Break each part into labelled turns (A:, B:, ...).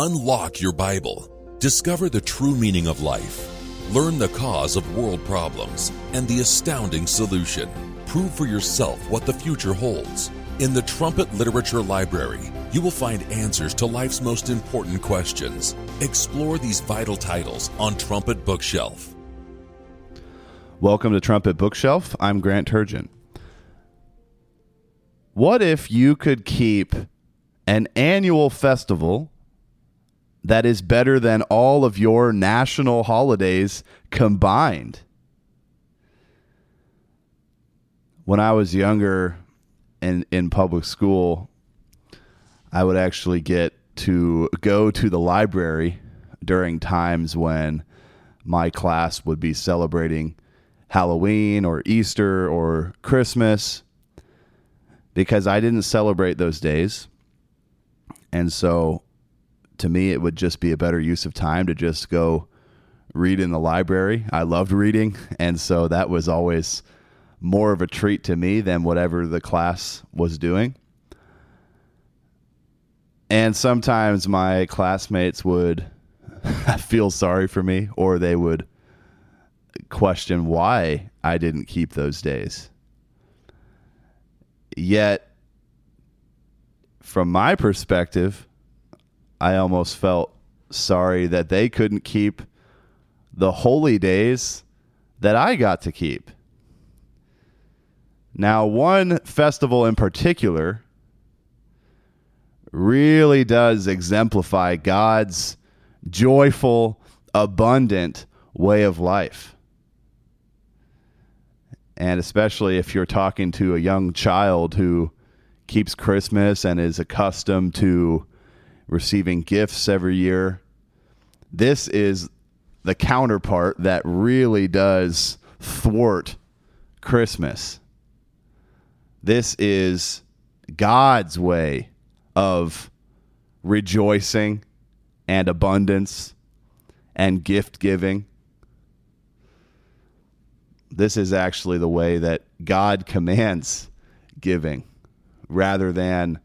A: Unlock your Bible. Discover the true meaning of life. Learn the cause of world problems and the astounding solution. Prove for yourself what the future holds. In the Trumpet Literature Library, you will find answers to life's most important questions. Explore these vital titles on Trumpet Bookshelf.
B: Welcome to Trumpet Bookshelf. I'm Grant Turgeon. What if you could keep an annual festival that is better than all of your national holidays combined? When I was younger in, in public school, I would actually get to go to the library during times when my class would be celebrating Halloween or Easter or Christmas because I didn't celebrate those days. And so to me, it would just be a better use of time to just go read in the library. I loved reading. And so that was always more of a treat to me than whatever the class was doing. And sometimes my classmates would feel sorry for me or they would question why I didn't keep those days. Yet, from my perspective, I almost felt sorry that they couldn't keep the holy days that I got to keep. Now, one festival in particular really does exemplify God's joyful, abundant way of life. And especially if you're talking to a young child who keeps Christmas and is accustomed to receiving gifts every year, this is the counterpart that really does thwart Christmas. This is God's way of rejoicing and abundance and gift giving this is actually the way that God commands giving rather than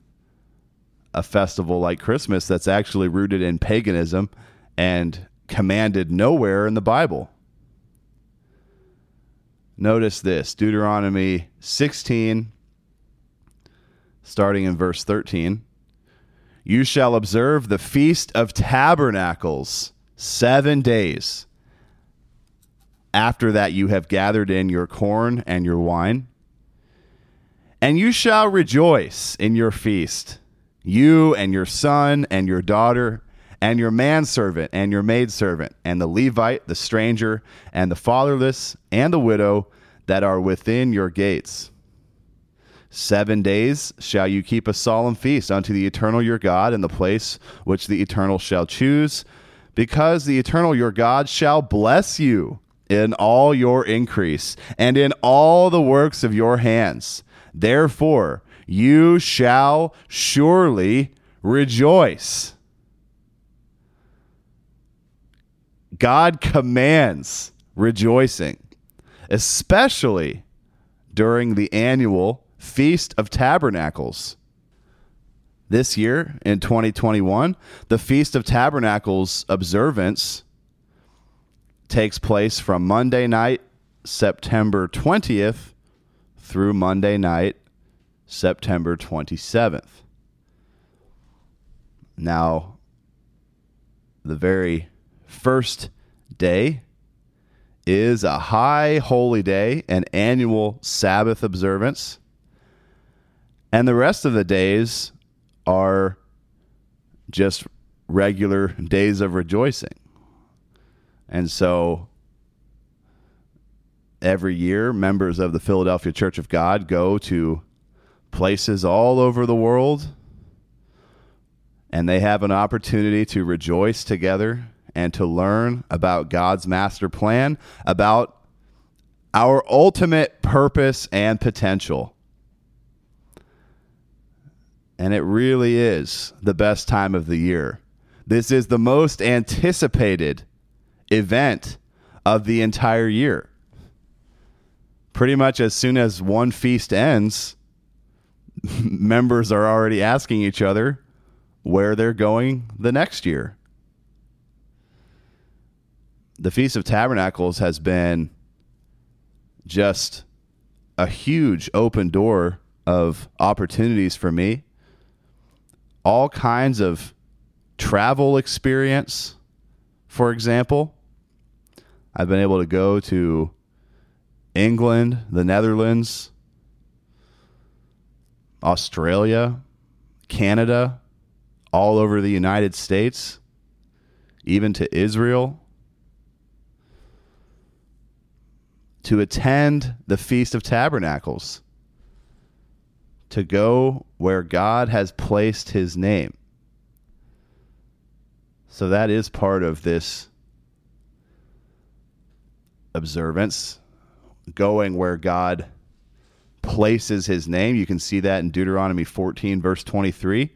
B: a festival like Christmas that's actually rooted in paganism and commanded nowhere in the Bible. Notice this Deuteronomy 16, starting in verse 13. You shall observe the Feast of Tabernacles seven days after that you have gathered in your corn and your wine. And you shall rejoice in your feast, you and your son and your daughter, and your manservant and your maidservant, and the Levite, the stranger, and the fatherless, and the widow that are within your gates. Seven days shall you keep a solemn feast unto the eternal your God in the place which the eternal shall choose, because the eternal your God shall bless you in all your increase and in all the works of your hands. Therefore, you shall surely rejoice. God commands rejoicing, especially during the annual Feast of Tabernacles. This year in 2021, the Feast of Tabernacles observance takes place from Monday night, September 20th, through Monday night, September 27th. Now, the very first day is a high holy day, an annual Sabbath observance. And the rest of the days are just regular days of rejoicing. And so every year, members of the Philadelphia Church of God go to places all over the world and they have an opportunity to rejoice together and to learn about God's master plan, about our ultimate purpose and potential. And it really is the best time of the year. This is the most anticipated event of the entire year. Pretty much as soon as one feast ends, members are already asking each other, where they're going the next year. The Feast of Tabernacles has been just a huge open door of opportunities for me. All kinds of travel experience, for example. I've been able to go to England, the Netherlands, Australia, Canada, all over the United States, even to Israel, to attend the Feast of Tabernacles, to go where God has placed his name. So that is part of this observance, going where God places his name. You can see that in Deuteronomy 14, verse 23.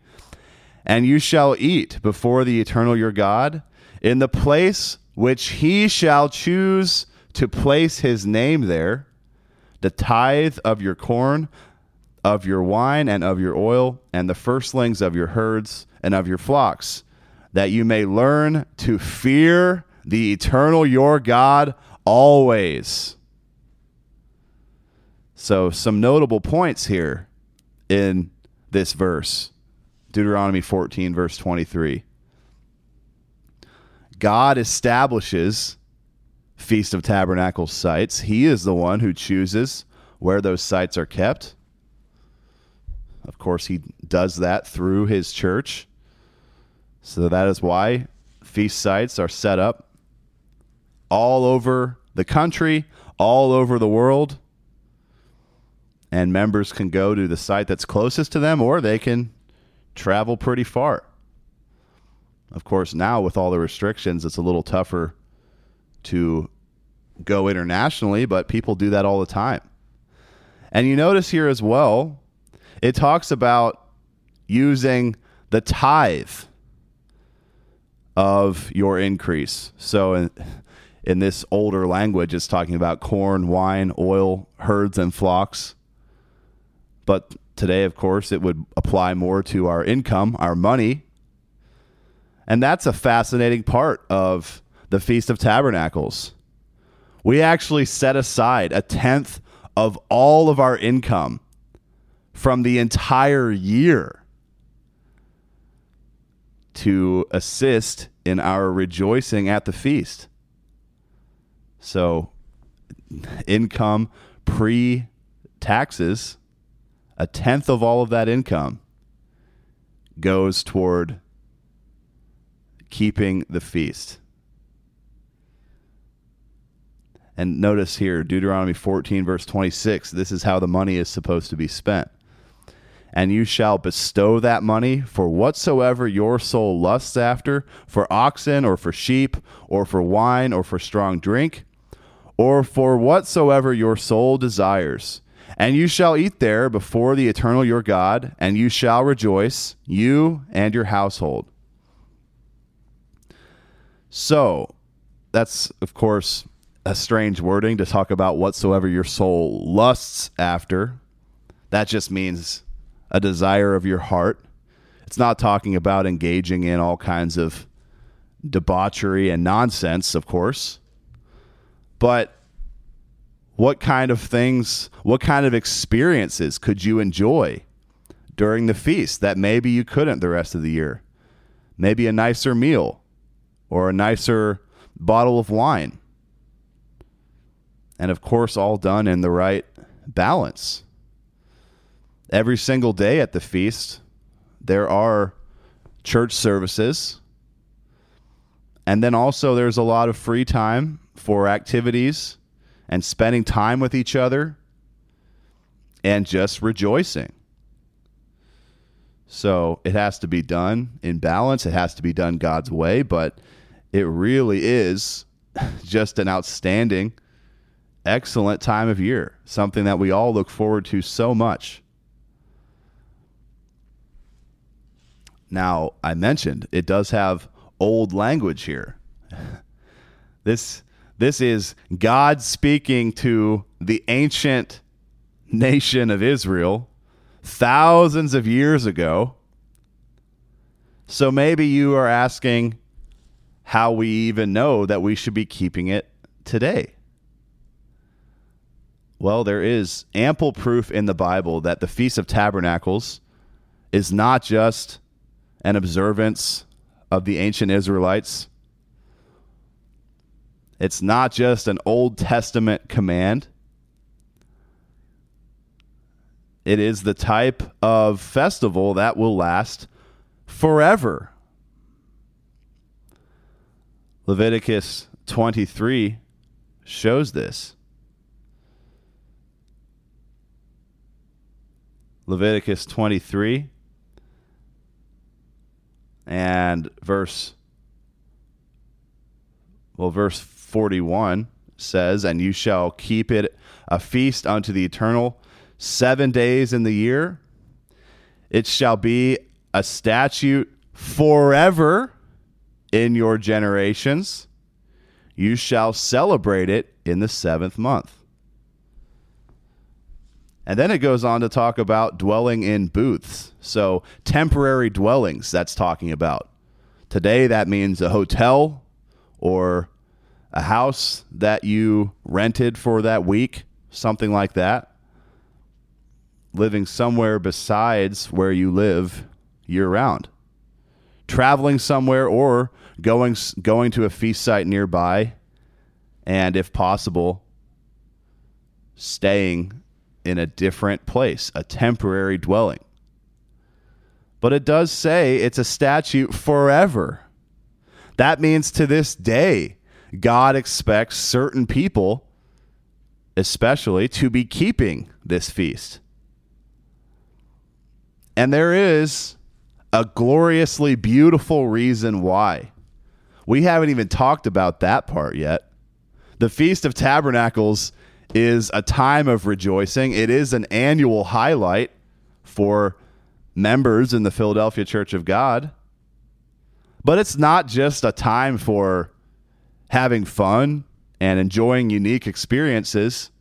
B: And you shall eat before the eternal your God in the place which he shall choose to place his name there, the tithe of your corn, of your wine, and of your oil, and the firstlings of your herds and of your flocks, that you may learn to fear the eternal your God always. So, some notable points here in this verse Deuteronomy 14, verse 23. God establishes Feast of Tabernacles sites. He is the one who chooses where those sites are kept. Of course, he does that through his church. So that is why feast sites are set up all over the country, all over the world. And members can go to the site that's closest to them, or they can travel pretty far. Of course, now with all the restrictions, it's a little tougher to go internationally, but people do that all the time. And you notice here as well, it talks about using the tithe of your increase. So in, in this older language, it's talking about corn, wine, oil, herds, and flocks. But today, of course, it would apply more to our income, our money. And that's a fascinating part of the Feast of Tabernacles. We actually set aside a tenth of all of our income from the entire year to assist in our rejoicing at the feast. So, income pre taxes, a tenth of all of that income goes toward keeping the feast. And notice here, Deuteronomy 14, verse 26, this is how the money is supposed to be spent. And you shall bestow that money for whatsoever your soul lusts after, for oxen, or for sheep, or for wine, or for strong drink, or for whatsoever your soul desires. And you shall eat there before the eternal your God, and you shall rejoice, you and your household. So, that's, of course, a strange wording to talk about whatsoever your soul lusts after. That just means a desire of your heart. It's not talking about engaging in all kinds of debauchery and nonsense, of course. But what kind of things, what kind of experiences could you enjoy during the feast that maybe you couldn't the rest of the year? Maybe a nicer meal or a nicer bottle of wine and of course, all done in the right balance. Every single day at the feast, there are church services. And then also, there's a lot of free time for activities and spending time with each other and just rejoicing. So it has to be done in balance. It has to be done God's way, but it really is just an outstanding excellent time of year, something that we all look forward to so much. Now, I mentioned it does have old language here. this this is God speaking to the ancient nation of Israel thousands of years ago So maybe you are asking how we even know that we should be keeping it today. Well, there is ample proof in the Bible that the Feast of Tabernacles is not just an observance of the ancient Israelites. It's not just an Old Testament command. It is the type of festival that will last forever. Leviticus 23 shows this. Leviticus 23 and verse well verse 41 says and you shall keep it a feast unto the eternal 7 days in the year it shall be a statute forever in your generations you shall celebrate it in the 7th month and then it goes on to talk about dwelling in booths. So, temporary dwellings, that's talking about. Today, that means a hotel or a house that you rented for that week, something like that. Living somewhere besides where you live year round. Traveling somewhere or going going to a feast site nearby and if possible staying in a different place, a temporary dwelling. But it does say it's a statute forever. That means to this day, God expects certain people, especially, to be keeping this feast. And there is a gloriously beautiful reason why. We haven't even talked about that part yet. The Feast of Tabernacles is a time of rejoicing. It is an annual highlight for members in the Philadelphia Church of God. But it's not just a time for having fun and enjoying unique experiences.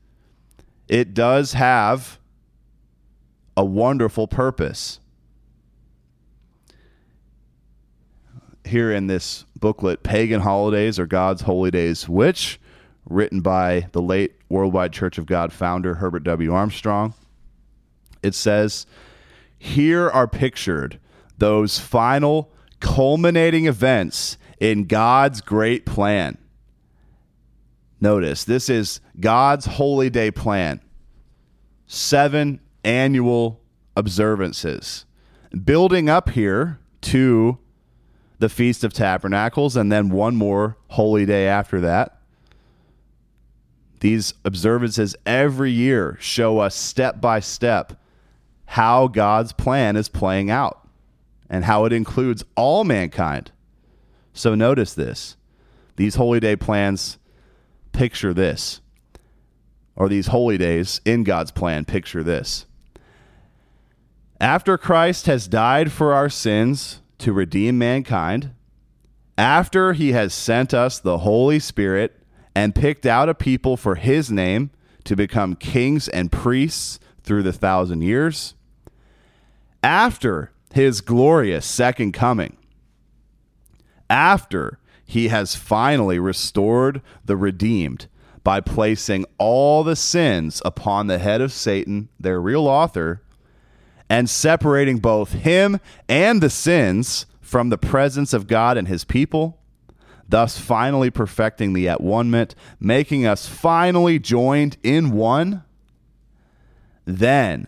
B: It does have a wonderful purpose. Here in this booklet, Pagan Holidays or God's Holy Days, which written by the late Worldwide Church of God founder Herbert W. Armstrong. It says, Here are pictured those final culminating events in God's great plan. Notice, this is God's holy day plan. Seven annual observances. Building up here to the Feast of Tabernacles, and then one more holy day after that. These observances every year show us step by step how God's plan is playing out and how it includes all mankind. So notice this. These holy day plans picture this, or these holy days in God's plan picture this. After Christ has died for our sins to redeem mankind, after he has sent us the Holy Spirit and picked out a people for his name to become kings and priests through the thousand years. After his glorious second coming, after he has finally restored the redeemed by placing all the sins upon the head of Satan, their real author, and separating both him and the sins from the presence of God and his people thus finally perfecting the at one ment, making us finally joined in one, then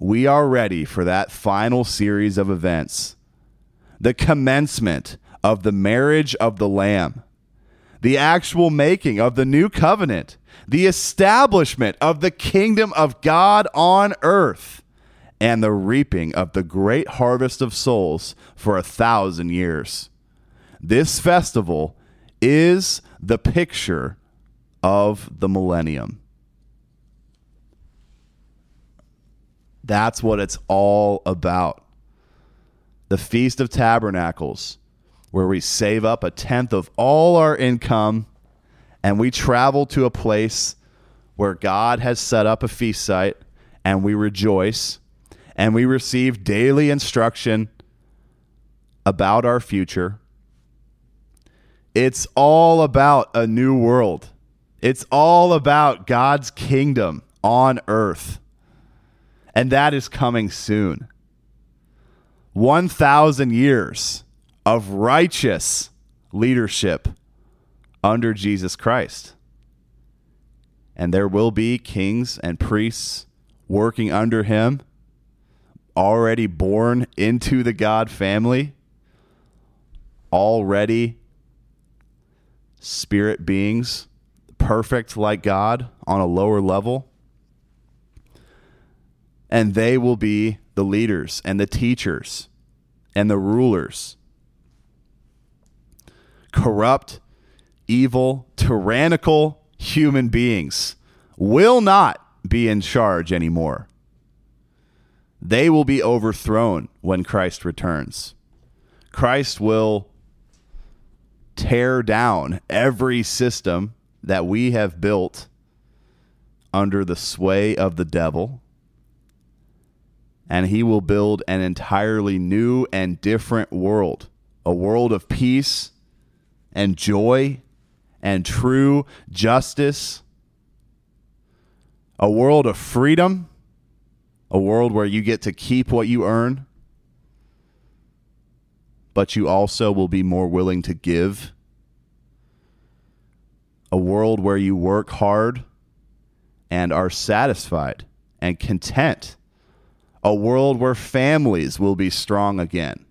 B: we are ready for that final series of events. The commencement of the marriage of the Lamb, the actual making of the new covenant, the establishment of the kingdom of God on earth, and the reaping of the great harvest of souls for a thousand years. This festival is the picture of the millennium. That's what it's all about. The Feast of Tabernacles, where we save up a tenth of all our income and we travel to a place where God has set up a feast site and we rejoice and we receive daily instruction about our future. It's all about a new world. It's all about God's kingdom on earth. And that is coming soon. 1,000 years of righteous leadership under Jesus Christ. And there will be kings and priests working under him, already born into the God family, already spirit beings, perfect like God on a lower level. And they will be the leaders and the teachers and the rulers. Corrupt, evil, tyrannical human beings will not be in charge anymore. They will be overthrown when Christ returns. Christ will tear down every system that we have built under the sway of the devil. And he will build an entirely new and different world a world of peace and joy and true justice, a world of freedom, a world where you get to keep what you earn, but you also will be more willing to give, a world where you work hard and are satisfied and content, a world where families will be strong again,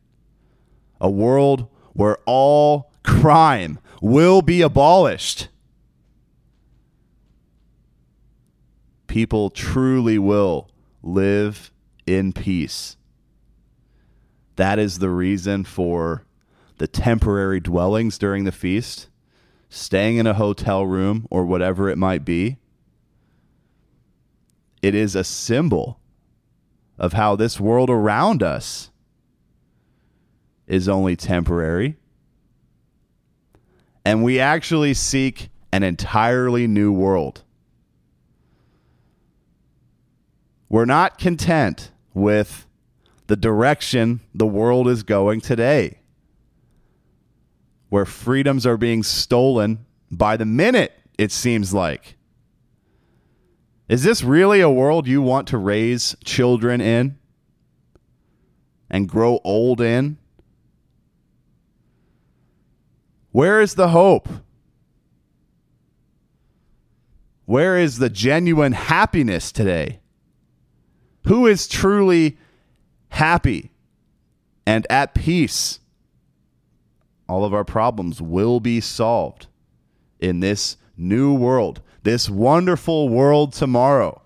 B: a world where all crime will be abolished. People truly will live in peace. That is the reason for the temporary dwellings during the feast, staying in a hotel room or whatever it might be. It is a symbol of how this world around us is only temporary and we actually seek an entirely new world. We're not content with the direction the world is going today, where freedoms are being stolen by the minute, it seems like. Is this really a world you want to raise children in and grow old in? Where is the hope? Where is the genuine happiness today? Who is truly happy and at peace? All of our problems will be solved in this new world, this wonderful world tomorrow,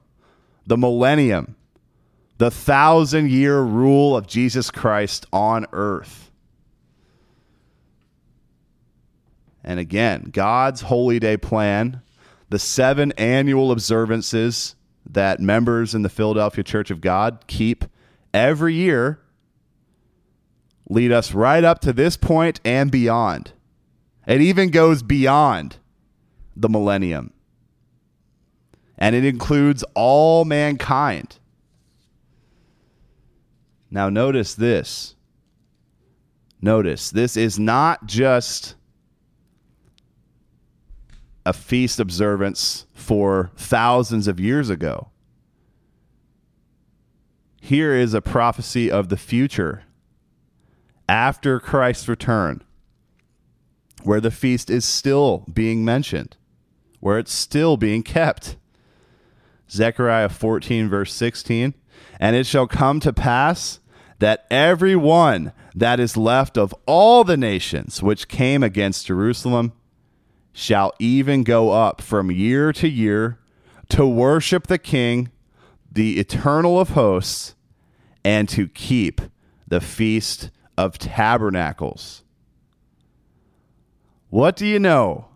B: the millennium, the thousand year rule of Jesus Christ on earth. And again, God's holy day plan, the seven annual observances that members in the Philadelphia Church of God keep every year lead us right up to this point and beyond. It even goes beyond the millennium. And it includes all mankind. Now, notice this. Notice this is not just a feast observance for thousands of years ago. Here is a prophecy of the future after Christ's return, where the feast is still being mentioned, where it's still being kept. Zechariah 14, verse 16. And it shall come to pass that every one that is left of all the nations which came against Jerusalem shall even go up from year to year to worship the King, the eternal of hosts, and to keep the feast of tabernacles. What do you know?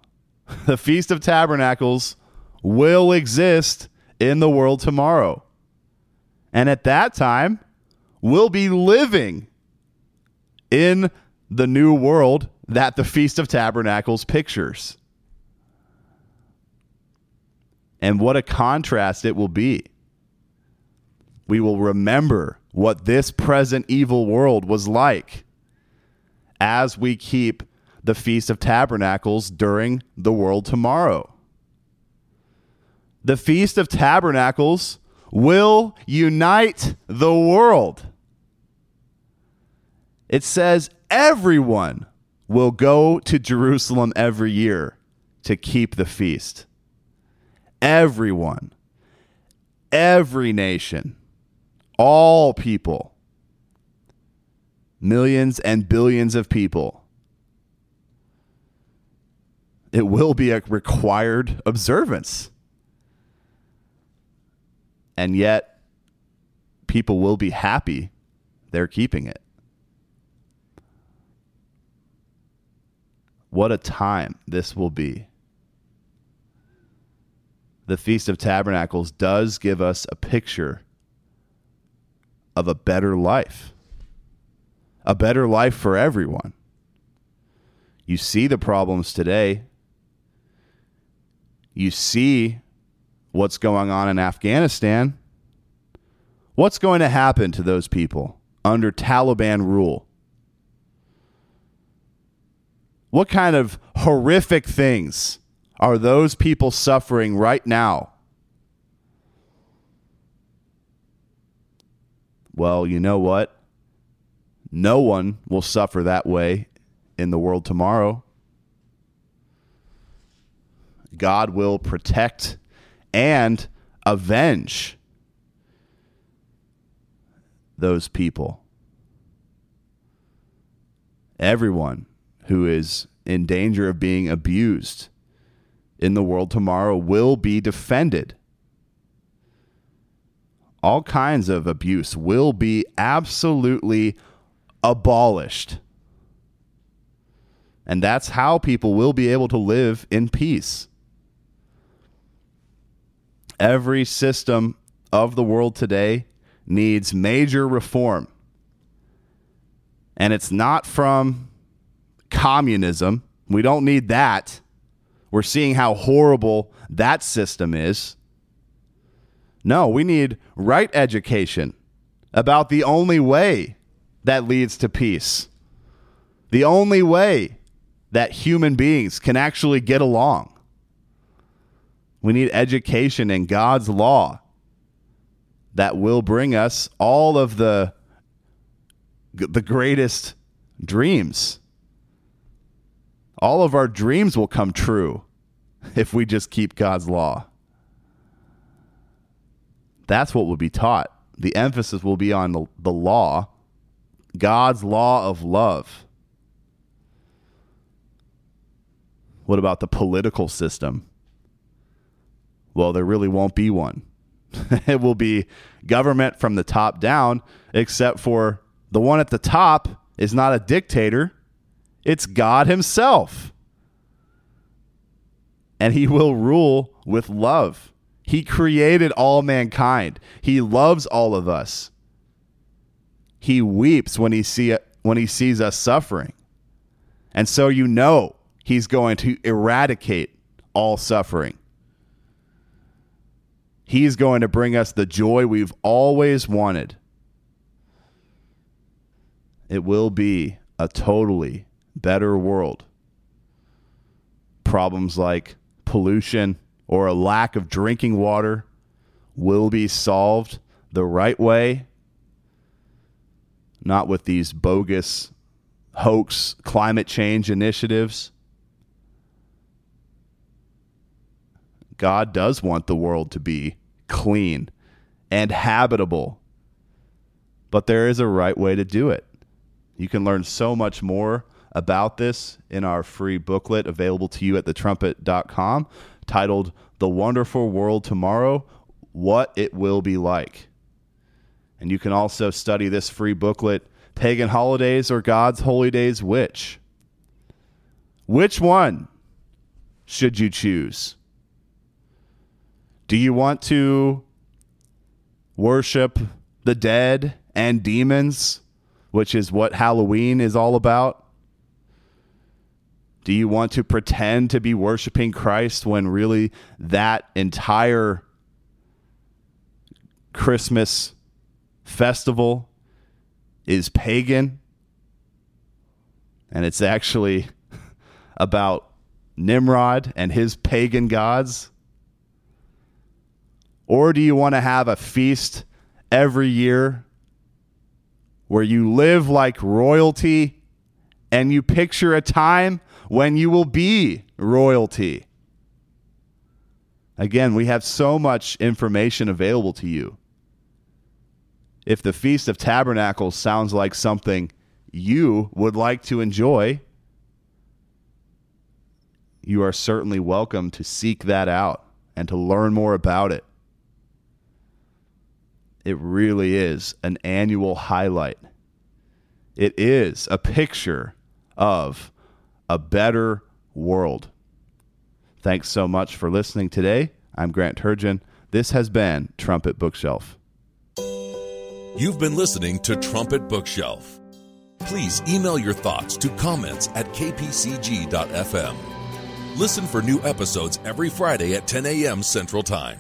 B: The Feast of Tabernacles will exist in the world tomorrow. And at that time, we'll be living in the new world that the Feast of Tabernacles pictures. And what a contrast it will be. We will remember what this present evil world was like. as we keep the Feast of Tabernacles during the world tomorrow. The Feast of Tabernacles will unite the world. It says everyone will go to Jerusalem every year to keep the feast. Everyone, every nation, all people, millions and billions of people. It will be a required observance. And yet, people will be happy they're keeping it. What a time this will be. The Feast of Tabernacles does give us a picture of a better life, a better life for everyone. You see the problems today. You see what's going on in Afghanistan. What's going to happen to those people under Taliban rule? What kind of horrific things are those people suffering right now? Well, you know what? No one will suffer that way in the world tomorrow. God will protect and avenge those people. Everyone who is in danger of being abused in the world tomorrow will be defended. All kinds of abuse will be absolutely abolished. And that's how people will be able to live in peace. Every system of the world today needs major reform. And it's not from communism. We don't need that. We're seeing how horrible that system is. No, we need right education about the only way that leads to peace. The only way that human beings can actually get along. We need education in God's law that will bring us all of the the greatest dreams all of our dreams will come true if we just keep God's law. That's what will be taught. The emphasis will be on the, the law, God's law of love. What about the political system? Well, there really won't be one. it will be government from the top down, except for the one at the top is not a dictator. It's God Himself. And He will rule with love. He created all mankind, He loves all of us. He weeps when he, see, when he sees us suffering. And so you know He's going to eradicate all suffering. He's going to bring us the joy we've always wanted. It will be a totally better world. Problems like pollution or a lack of drinking water will be solved the right way, not with these bogus hoax climate change initiatives. God does want the world to be clean and habitable, but there is a right way to do it. You can learn so much more about this in our free booklet available to you at thetrumpet.com titled The Wonderful World Tomorrow What It Will Be Like. And you can also study this free booklet, Pagan Holidays or God's Holy Days, which? Which one should you choose? Do you want to worship the dead and demons, which is what Halloween is all about? Do you want to pretend to be worshiping Christ when really that entire Christmas festival is pagan? and it's actually about Nimrod and his pagan gods? Or do you want to have a feast every year where you live like royalty and you picture a time when you will be royalty? Again, we have so much information available to you. If the Feast of Tabernacles sounds like something you would like to enjoy, you are certainly welcome to seek that out and to learn more about it. It really is an annual highlight. It is a picture of a better world. Thanks so much for listening today. I'm Grant Turgeon. This has been Trumpet Bookshelf.
A: You've been listening to Trumpet Bookshelf. Please email your thoughts to comments at kpcg.fm. Listen for new episodes every Friday at 10 a.m. Central Time.